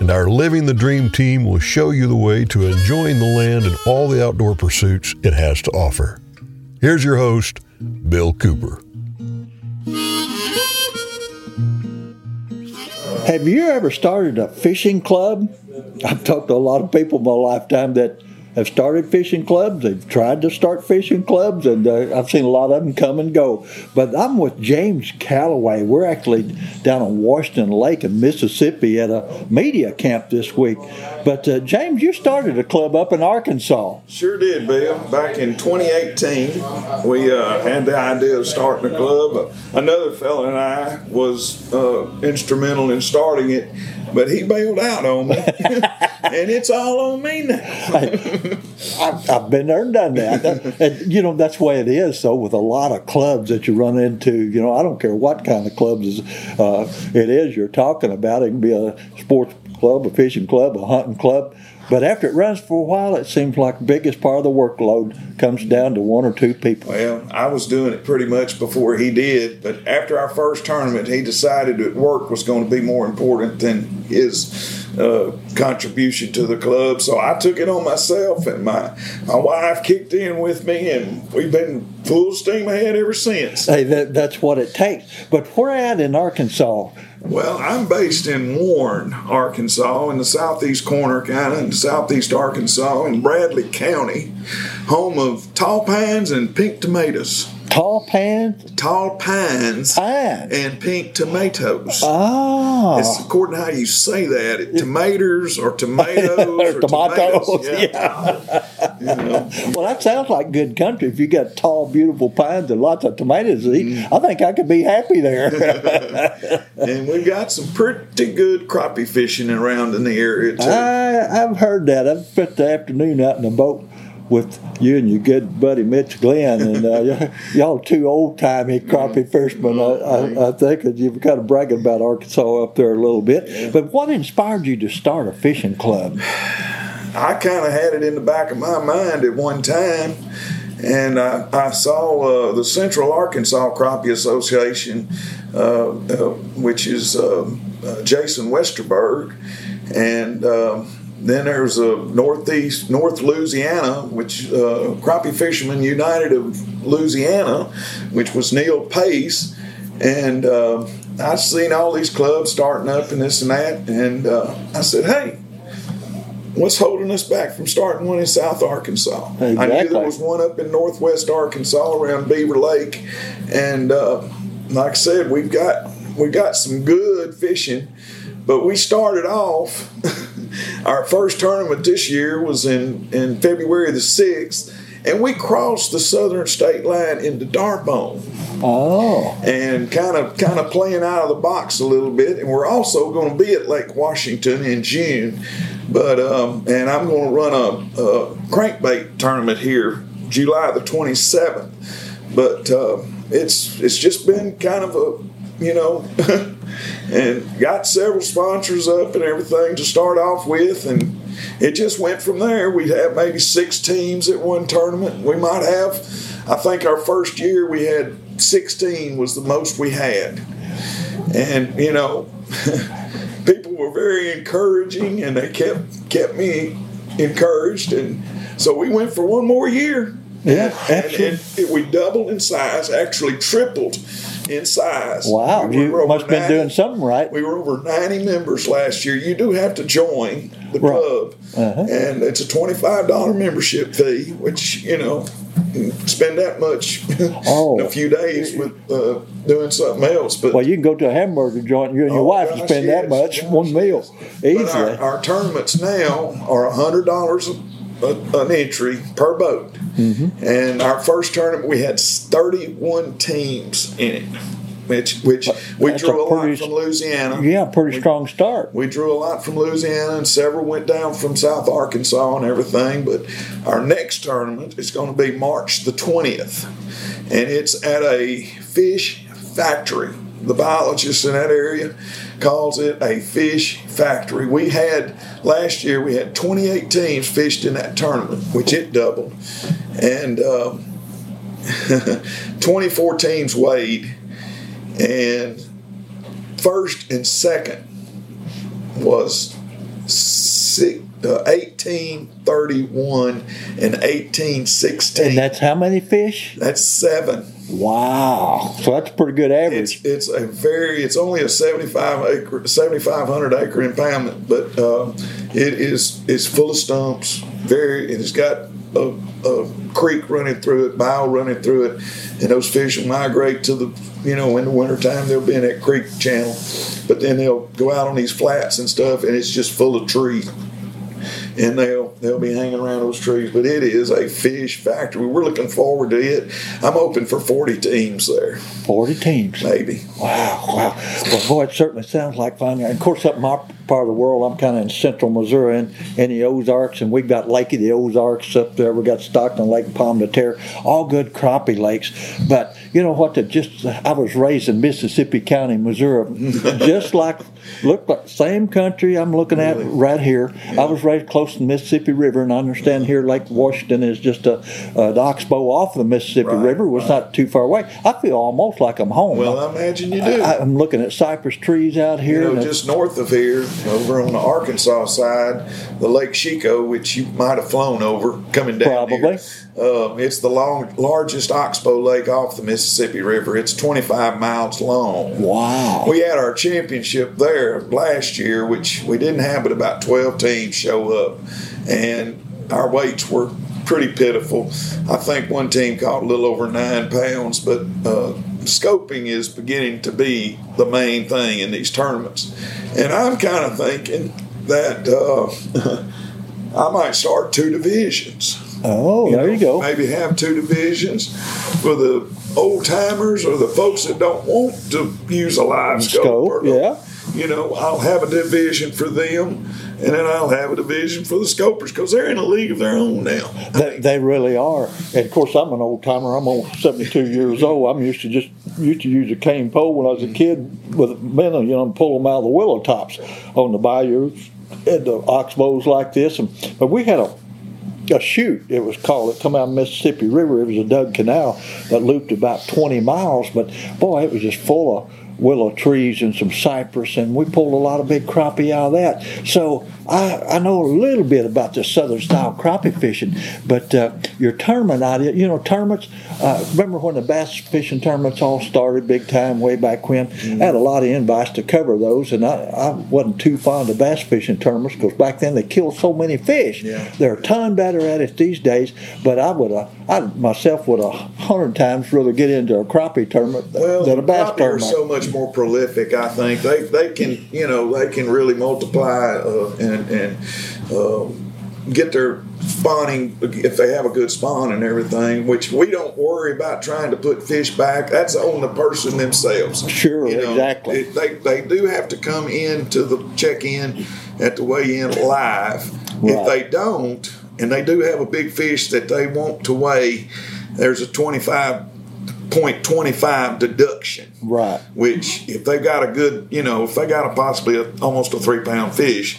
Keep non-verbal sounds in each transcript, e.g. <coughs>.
and our Living the Dream team will show you the way to enjoying the land and all the outdoor pursuits it has to offer. Here's your host, Bill Cooper. Have you ever started a fishing club? I've talked to a lot of people in my lifetime that have started fishing clubs. They've tried to start fishing clubs, and uh, I've seen a lot of them come and go. But I'm with James Calloway. We're actually down on Washington Lake in Mississippi at a media camp this week. But uh, James, you started a club up in Arkansas. Sure did, Bill. Back in 2018, we uh, had the idea of starting a club. Another fellow and I was uh, instrumental in starting it but he bailed out on me, <laughs> and it's all on me now. I've, I've, been there and done that. and, you know, that's the way it is. So with a lot of clubs that you run into, you know, I don't care what kind of clubs uh, it is you're talking about. It can be a sports club, a fishing club, a hunting club. But after it runs for a while, it seems like the biggest part of the workload comes down to one or two people. Well, I was doing it pretty much before he did, but after our first tournament, he decided that work was going to be more important than his uh, contribution to the club. So I took it on myself, and my my wife kicked in with me, and we've been full steam ahead ever since. Hey, that, that's what it takes. But where at in Arkansas? Well, I'm based in Warren, Arkansas, in the southeast corner, kind of in southeast Arkansas, in Bradley County, home of tall pines and pink tomatoes. Tall pines? Tall pines. Pines. And pink tomatoes. Oh. It's according to how you say that. It, tomatoes or tomatoes <laughs> or, tomatoes. tomatoes. Yeah. yeah. you know. Well, that sounds like good country. If you got tall, beautiful pines and lots of tomatoes to eat, mm. I think I could be happy there. <laughs> and we've got some pretty good crappie fishing around in the area, too. I, I've heard that. I've spent the afternoon out in a boat with you and your good buddy Mitch Glenn, and uh, y'all two old timey crappie fishermen, I, I, I think, and you've kind of bragging about Arkansas up there a little bit. But what inspired you to start a fishing club? I kind of had it in the back of my mind at one time. And I, I saw uh, the Central Arkansas Crappie Association, uh, uh which is um, uh, Jason Westerberg, and um, then there's a northeast North Louisiana, which uh, Crappie Fishermen United of Louisiana, which was Neil Pace, and uh, I seen all these clubs starting up and this and that, and uh, I said, hey. What's holding us back from starting one in South Arkansas? Exactly. I knew there was one up in Northwest Arkansas around Beaver Lake, and uh, like I said, we've got we got some good fishing, but we started off <laughs> Our first tournament this year was in, in February the 6th, and we crossed the southern state line into D'Arbonne. Oh. And kind of kind of playing out of the box a little bit. And we're also going to be at Lake Washington in June. But um, and I'm going to run a, a, crankbait tournament here July the 27th. But uh, it's it's just been kind of a you know <laughs> and got several sponsors up and everything to start off with and it just went from there. We'd have maybe six teams at one tournament. We might have i think our first year we had 16 was the most we had. And you know <laughs> people were very encouraging and they kept kept me encouraged and so we went for one more year yeah and, and it, we doubled in size actually tripled in size. Wow, we you must have been doing something right. We were over 90 members last year. You do have to join the right. club, uh-huh. and it's a $25 membership fee, which, you know, spend that much <laughs> oh. in a few days with uh, doing something else. But well, you can go to a hamburger joint, you and your oh, wife, gosh, and spend yes, that much gosh, one meal easily. Our, our, tournaments now are hundred dollars an entry per boat. Mm-hmm. And our first tournament, we had 31 teams in it. which, which we That's drew a a, lot pretty- from Louisiana. Yeah, pretty strong start. We drew a lot from Louisiana, and several went down from South Arkansas and everything. But our next tournament is going to be March the 20th, and it's at a fish factory. The biologists in that area calls it a fish factory. We had last year we had 28 teams fished in that tournament, which it doubled, and um, <laughs> 24 teams weighed, and first and second was six, uh, 1831 and 1816. And that's how many fish? That's seven. Wow. So that's a pretty good average. It's it's a very it's only a 75 acre 7500 acre impoundment, but uh, it is it's full of stumps. Very and it's got a, a creek running through it, bile running through it, and those fish will migrate to the you know in the wintertime they'll be in that creek channel, but then they'll go out on these flats and stuff, and it's just full of trees and they'll they'll be hanging around those trees. But it is a fish factory. We're looking forward to it. I'm hoping for 40 teams there, 40 teams. maybe. Wow, wow. Well, boy, it certainly sounds like fun. And of course, up my part of the world, I'm kind of in central Missouri and in the Ozarks, and we've got Lake of the Ozarks up there. We've got Stockton Lake, Pomme de Terre, all good crappie lakes. But you know what? The just I was raised in Mississippi County, Missouri, <laughs> just like look like same country I'm looking at right here. I was raised close to the Mississippi River, and I understand here Lake Washington is just a an oxbow off the Mississippi Right, River. was not too far away. I feel almost like I'm home. Well, I imagine you do. I, I'm looking at cypress trees out you here. know, and just north of here, over on the Arkansas side, the Lake Chicot, which you might have flown over coming down Probably. here. Um, it's the long, largest oxbow lake off the Mississippi River. It's 25 miles long. wow. We had our championship there last year, which we didn't have, but about 12 teams show up. And our weights were pretty pitiful. I think one team caught a little over nine pounds, but uh, scoping is beginning to be the main thing in these tournaments. And I'm kind of thinking that uh, <laughs> I might start two divisions oh, there you go. maybe have two divisions for the old timers or the folks that don't want to use a live scope. Scope, or yeah. You know, I'll have a division for them, and then I'll have a division for the scopers because they're in a league of their own now. They, they really are. And of course, I'm an old timer. I'm on 72 years old. I'm used to just used to use a cane pole when I was a kid with men, you know, and pull them out of the willow tops on the bayou and the oxbows like this. And but we had a a chute, it was called. It come out of Mississippi River. It was a dug canal that looped about 20 miles. But boy, it was just full of willow trees and some cypress, and we pulled a lot of big crappie out of that. So I, I know a little bit about the southern style crappie fishing. But uh, your tournament idea, you know, tournaments. Uh, remember when the bass fishing tournaments all started big time way back when? I had a lot of invites to cover those, and I, I wasn't too fond of bass fishing tournaments because back then they killed so many fish. Yeah. They're a ton better at it these days, but I would have, I myself would a hundred times rather get into a crappie tournament Well, than a bass crappie are so much more prolific. I think they they can you know they can really multiply uh, and and um, get their spawning if they have a good spawn and everything. Which we don't worry about trying to put fish back. That's on the person themselves. Sure, You know, exactly. it- they they do have to come in to the check in at the weigh in live. If they don't, and they do have a big fish that they want to weigh, there's a twenty five point twenty five deduction right. which if they got a good, you know, if they got a possibly a, almost a three pound fish,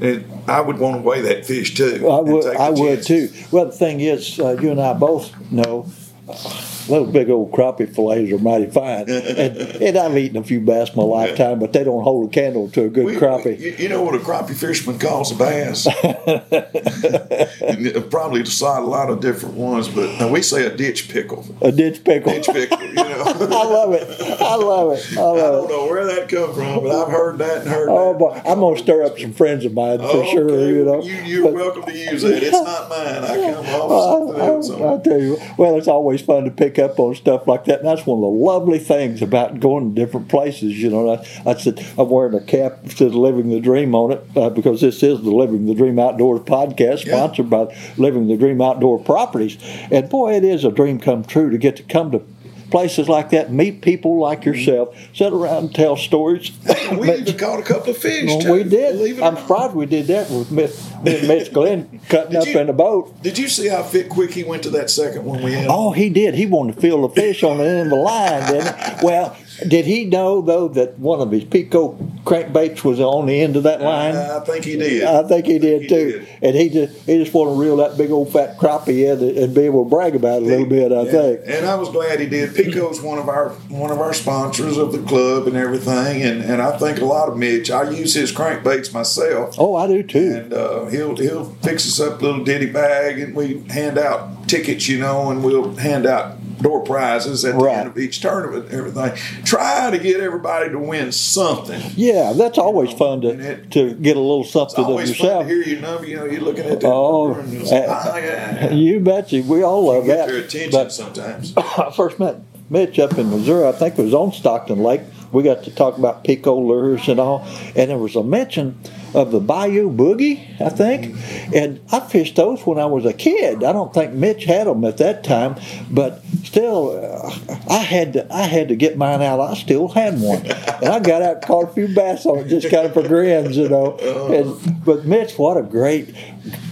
it, I would want to weigh that fish too. I would, I would too. Well, the thing is, uh, you and I both know. Uh, those big old crappie fillets are mighty fine, and, and I've eaten a few bass in my lifetime, but they don't hold a candle to a good We- crappie. You, you know what a crappie fisherman calls a bass? <laughs> Probably decide a lot of different ones, but we say a ditch pickle. a ditch pickle. Ditch pickle, you know. <laughs> I love it. I love it. I I don't it. know where that come from, but I've heard that and heard Oh that. boy, I'm gonna stir up some friends of mine for Okay, sure. You know, you, you're But- welcome to use it. It's not mine. I come off I, <laughs> oh, something oh, else. I, I tell you, well, it's always fun to pick up on stuff like that, and that's one of the lovely things about going to different places. You know, I, I said I'm wearing a cap that says "Living the Dream" on it uh, because this is the Living the Dream Outdoors podcast, Yeah. sponsored by Living the Dream Outdoor Properties. And boy, it is a dream come true to get to come to places like that, meet people like yourself, sit around and tell stories. <coughs> we But- even caught a couple of fish. well, too, we did. I'm proud we did that with Mitch, and Mitch Glenn cutting Did up you- in a boat. Did you see how fit quick he went to that second one we had? Oh, he did. He wanted to feel the fish on the end of the line, didn't he? Well, did he know though that one of his Pico crankbaits was on the end of that line? I think he did. I think he did he too, did. and he just he just wanted to reel that big old fat crappie in and- and be able to brag about it a little bit. I Yeah. think. And I was glad he did. Pico's one of our one of our sponsors of the club and everything, and, and I think a lot of Mitch. I use his crankbaits myself. Oh, I do too. And uh, he'll he'll fix us up a little ditty bag, and we hand out tickets, you know, and we'll hand out door prizes at the Right. end of each tournament and everything. Try to get everybody to win something. Yeah, that's always fun to, it- to get a little something of always yourself. fun to hear your number. You know, you're looking at the Oh, and you say, uh, "Ah, yeah." <laughs> You betcha. We all love get that. their attention But sometimes. <coughs> I first met Mitch up in Missouri. I think it was on Stockton Lake. We got to talk about Pico lures and all, and there was a mention of the Bayou Boogie, I think, and I fished those when I was a kid. I don't think Mitch had them at that time, but still, uh, I had to I had to get mine out. I still had one, and I got out and caught a few bass on it, just kind of for grins, you know. And, but Mitch, what a great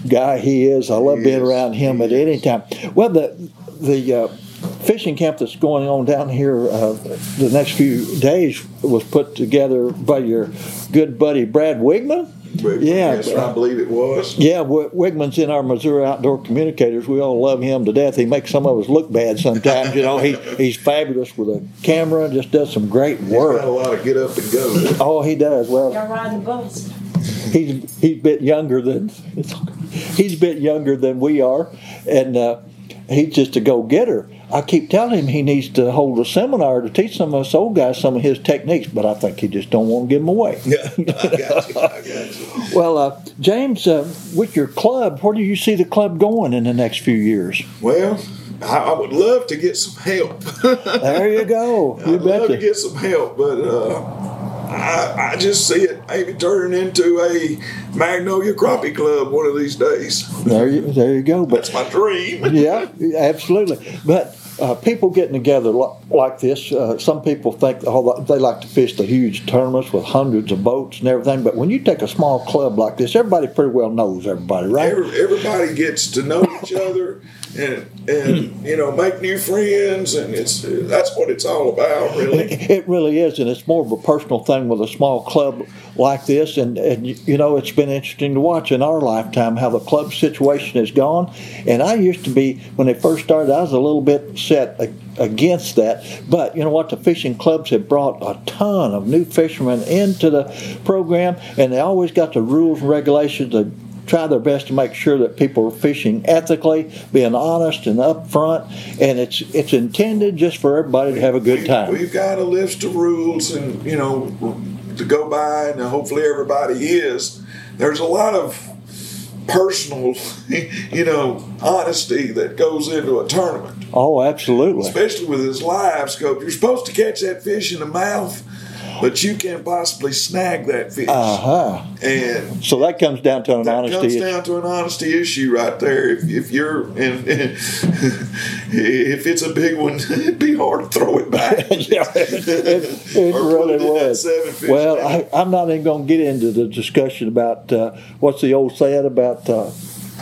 guy he is. I love being around him at any time. Well, the the uh, fishing camp that's going on down here uh, the next few days was put together by your good buddy Brad Wiegmann. Yeah, Yes, I believe it was. yeah, W- Wiegmann's in our Missouri Outdoor Communicators. We all love him to death. He makes some of us look bad sometimes. You know, he he's fabulous with a camera. Just does some great He's got a work. lot of get up and go. Oh, he does. Well, Y'all ride the bus. he's he's a bit younger than he's a bit younger than we are, and uh, he's just a go getter. I keep telling him he needs to hold a seminar to teach some of us old guys some of his techniques, but I think he just don't want to give them away. Yeah, I got you. I got you. <laughs> Well, uh, James, uh, with your club, where do you see the club going in the next few years? Well, I, I would love to get some help. There you go. <laughs> You I'd love to betcha. get some help, but uh, I, I just see it maybe turning into a Magnolia Crappie Club one of these days. There you, there you go. But That's my dream. <laughs> yeah, absolutely. But uh, people getting together like this, uh, some people think oh, they like to fish the huge tournaments with hundreds of boats and everything. But when you take a small club like this, everybody pretty well knows everybody, right? Every, everybody gets to know each <laughs> other and and you know make new friends, and it's that's what it's all about, really. <laughs> It really is, and it's more of a personal thing with a small club like this. And, and you know, it's been interesting to watch in our lifetime how the club situation has gone. And I used to be, when they first started, I was a little bit set against that. But you know what? The fishing clubs have brought a ton of new fishermen into the program, and they always got the rules and regulations try their best to make sure that people are fishing ethically, being honest and upfront, and it's it's intended just for everybody to have a good time. We've got a list of rules, and you know, to go by, and hopefully everybody is. There's a lot of personal, <laughs> you know, honesty that goes into a tournament, Oh, absolutely. especially with this live scope. You're supposed to catch that fish in the mouth, but you can't possibly snag that fish, Uh huh. and So that comes down to an that honesty. comes down to an honesty issue right there. If, if you're in, <laughs> if it's a big one, <laughs> it'd be hard to throw it back. <laughs> yeah, it, it, it Or put really it was. Well. I, I'm not even going to get into the discussion about uh, what's the old saying about uh,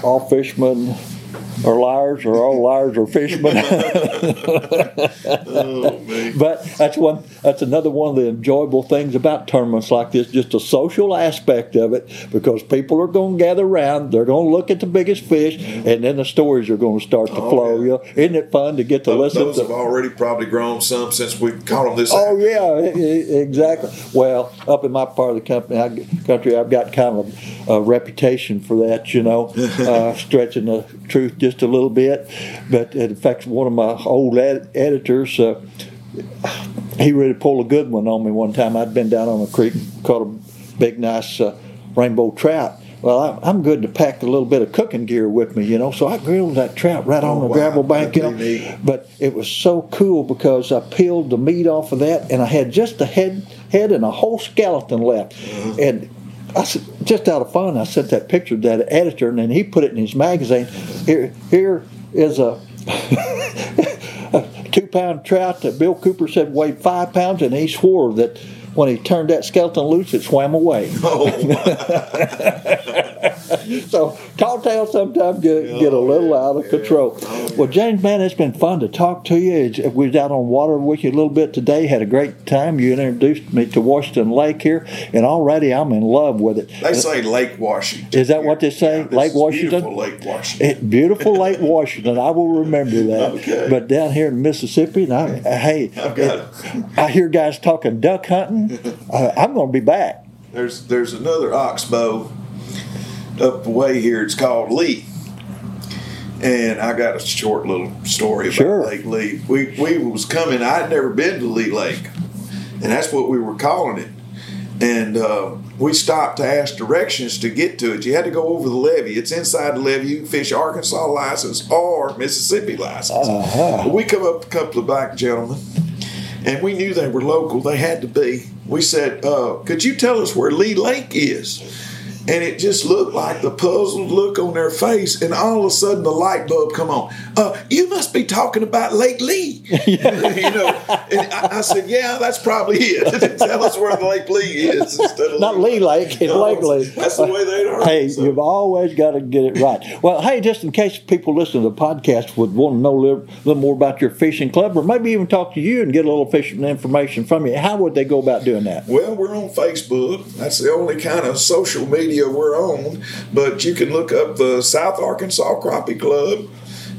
all fishermen are liars or all liars or fishermen. <laughs> <laughs> Oh. But that's one. That's another one of the enjoyable things about tournaments like this, just the social aspect of it, because people are going to gather around, they're going to look at the biggest fish, and then the stories are going to start to Oh, flow. yeah. You know, isn't it fun to get to Those, listen those to? have already probably grown some since we caught them this. Oh yeah, e- e- exactly. Well, up in my part of the company, I, country, I've got kind of a reputation for that. You know, <laughs> uh, stretching the truth just a little bit. But in fact, one of my old ed- editors, uh, he really pulled a good one on me one time. I'd been down on a creek, caught a big, nice uh, rainbow trout. Well, I- I'm good to pack a little bit of cooking gear with me, you know. So I grilled that trout right on Oh, the wow. gravel bank, you know. Neat. But it was so cool because I peeled the meat off of that, and I had just the head, head and a whole skeleton left. And I said, just out of fun, I sent that picture to that editor, and then he put it in his magazine. Here, here is a. <laughs> Two pound trout that Bill Cooper said weighed five pounds, and he swore that when he turned that skeleton loose, it swam away. Oh, <laughs> <laughs> <laughs> so tall tales sometimes get, get a little out of control. Well, James, man, it's been fun to talk to you. We was out on water with you a little bit today. Had a great time. You introduced me to Washington Lake here, and already I'm in love with it. they say Lake Washington. Is that what they say? Yeah, Lake Washington? Beautiful Lake Washington. It, beautiful Lake Washington. I will remember that. Okay. But down here in Mississippi, and I, hey, I've got I hear guys talking duck hunting. <laughs> Uh, I'm going to be back. There's there's another oxbow up the way here. It's called Lee. And I got a short little story about Sure. Lake Lee. We we was coming. I'd never been to Lee Lake, and that's what we were calling it. And uh, we stopped to ask directions to get to it. You had to go over the levee. It's inside the levee. You can fish Arkansas license or Mississippi license. Uh-huh. We come up a couple of black gentlemen, and we knew they were local. They had to be. We said, uh, "Could you tell us where Lee Lake is?" And it just looked like the puzzled look on their face, and all of a sudden the light bulb come on. Uh, you must be talking about Lake Lee, <laughs> you know. And I, I said, "Yeah, that's probably it. <laughs> tell us where the Lake Lee is instead of Not Lee Lake, it's Lake Lee. That's the way they are. Hey, So- you've always got to get it right. Well, hey, just in case people listening to the podcast would want to know a little, little more about your fishing club, or maybe even talk to you and get a little fishing information from you, how would they go about doing that? Well, we're on Facebook. That's the only kind of social media we're on. But you can look up the South Arkansas Crappie Club.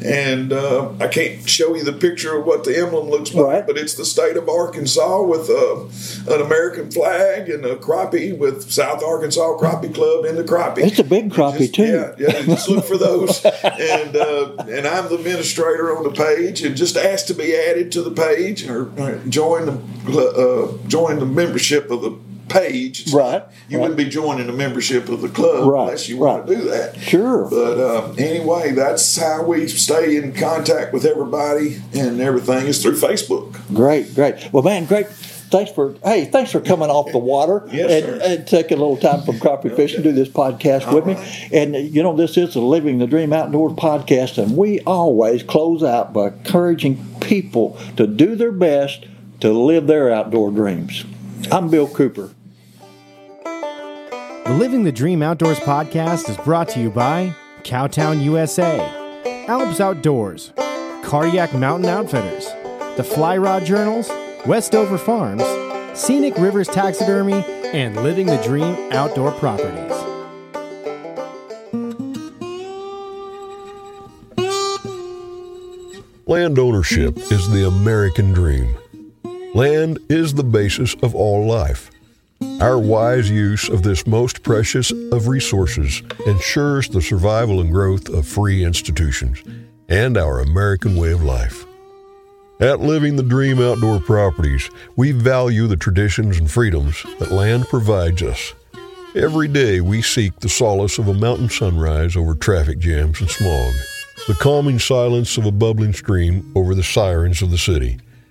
And uh, I can't show you the picture of what the emblem looks like, Right. but it's the state of Arkansas with uh, an American flag and a crappie with South Arkansas Crappie Club in the crappie. It's a big crappie, Just- too. Yeah, yeah. Just look for those, <laughs> and uh, and I'm the administrator on the page, and just ask to be added to the page or, or join the uh, join the membership of the page. It's Right, not- you right. wouldn't be joining the membership of the club Right, unless you right. want to do that. Sure. But uh, anyway, that's how we stay in contact with everybody, and everything is through Facebook. Great, great. Well, man, great. Thanks for hey, thanks for coming off the water <laughs> Yes, and, and taking a little time from crappie fishing to do this podcast with me. And uh, you know, this is the Living the Dream Outdoors podcast, and we always close out by encouraging people to do their best to live their outdoor dreams. I'm Bill Cooper. The Living the Dream Outdoors podcast is brought to you by Cowtown USA, Alps Outdoors, Cardiac Mountain Outfitters, the Fly Rod Journals, Westover Farms, Scenic Rivers Taxidermy, and Living the Dream Outdoor Properties. Land ownership is the American dream. Land is the basis of all life. Our wise use of this most precious of resources ensures the survival and growth of free institutions and our American way of life. At Living the Dream Outdoor Properties, we value the traditions and freedoms that land provides us. Every day we seek the solace of a mountain sunrise over traffic jams and smog, the calming silence of a bubbling stream over the sirens of the city,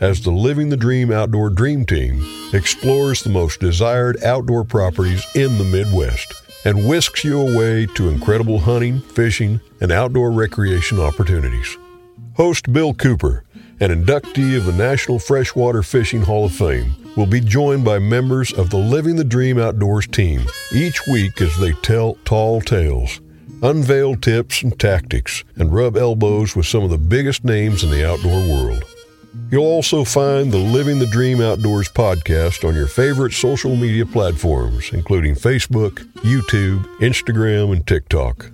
as the Living the Dream Outdoor Dream Team explores the most desired outdoor properties in the Midwest and whisks you away to incredible hunting, fishing, and outdoor recreation opportunities. Host Bill Cooper, an inductee of the National Freshwater Fishing Hall of Fame, will be joined by members of the Living the Dream Outdoors team each week as they tell tall tales, unveil tips and tactics, and rub elbows with some of the biggest names in the outdoor world. You'll also find the Living the Dream Outdoors podcast on your favorite social media platforms, including Facebook, YouTube, Instagram, and TikTok.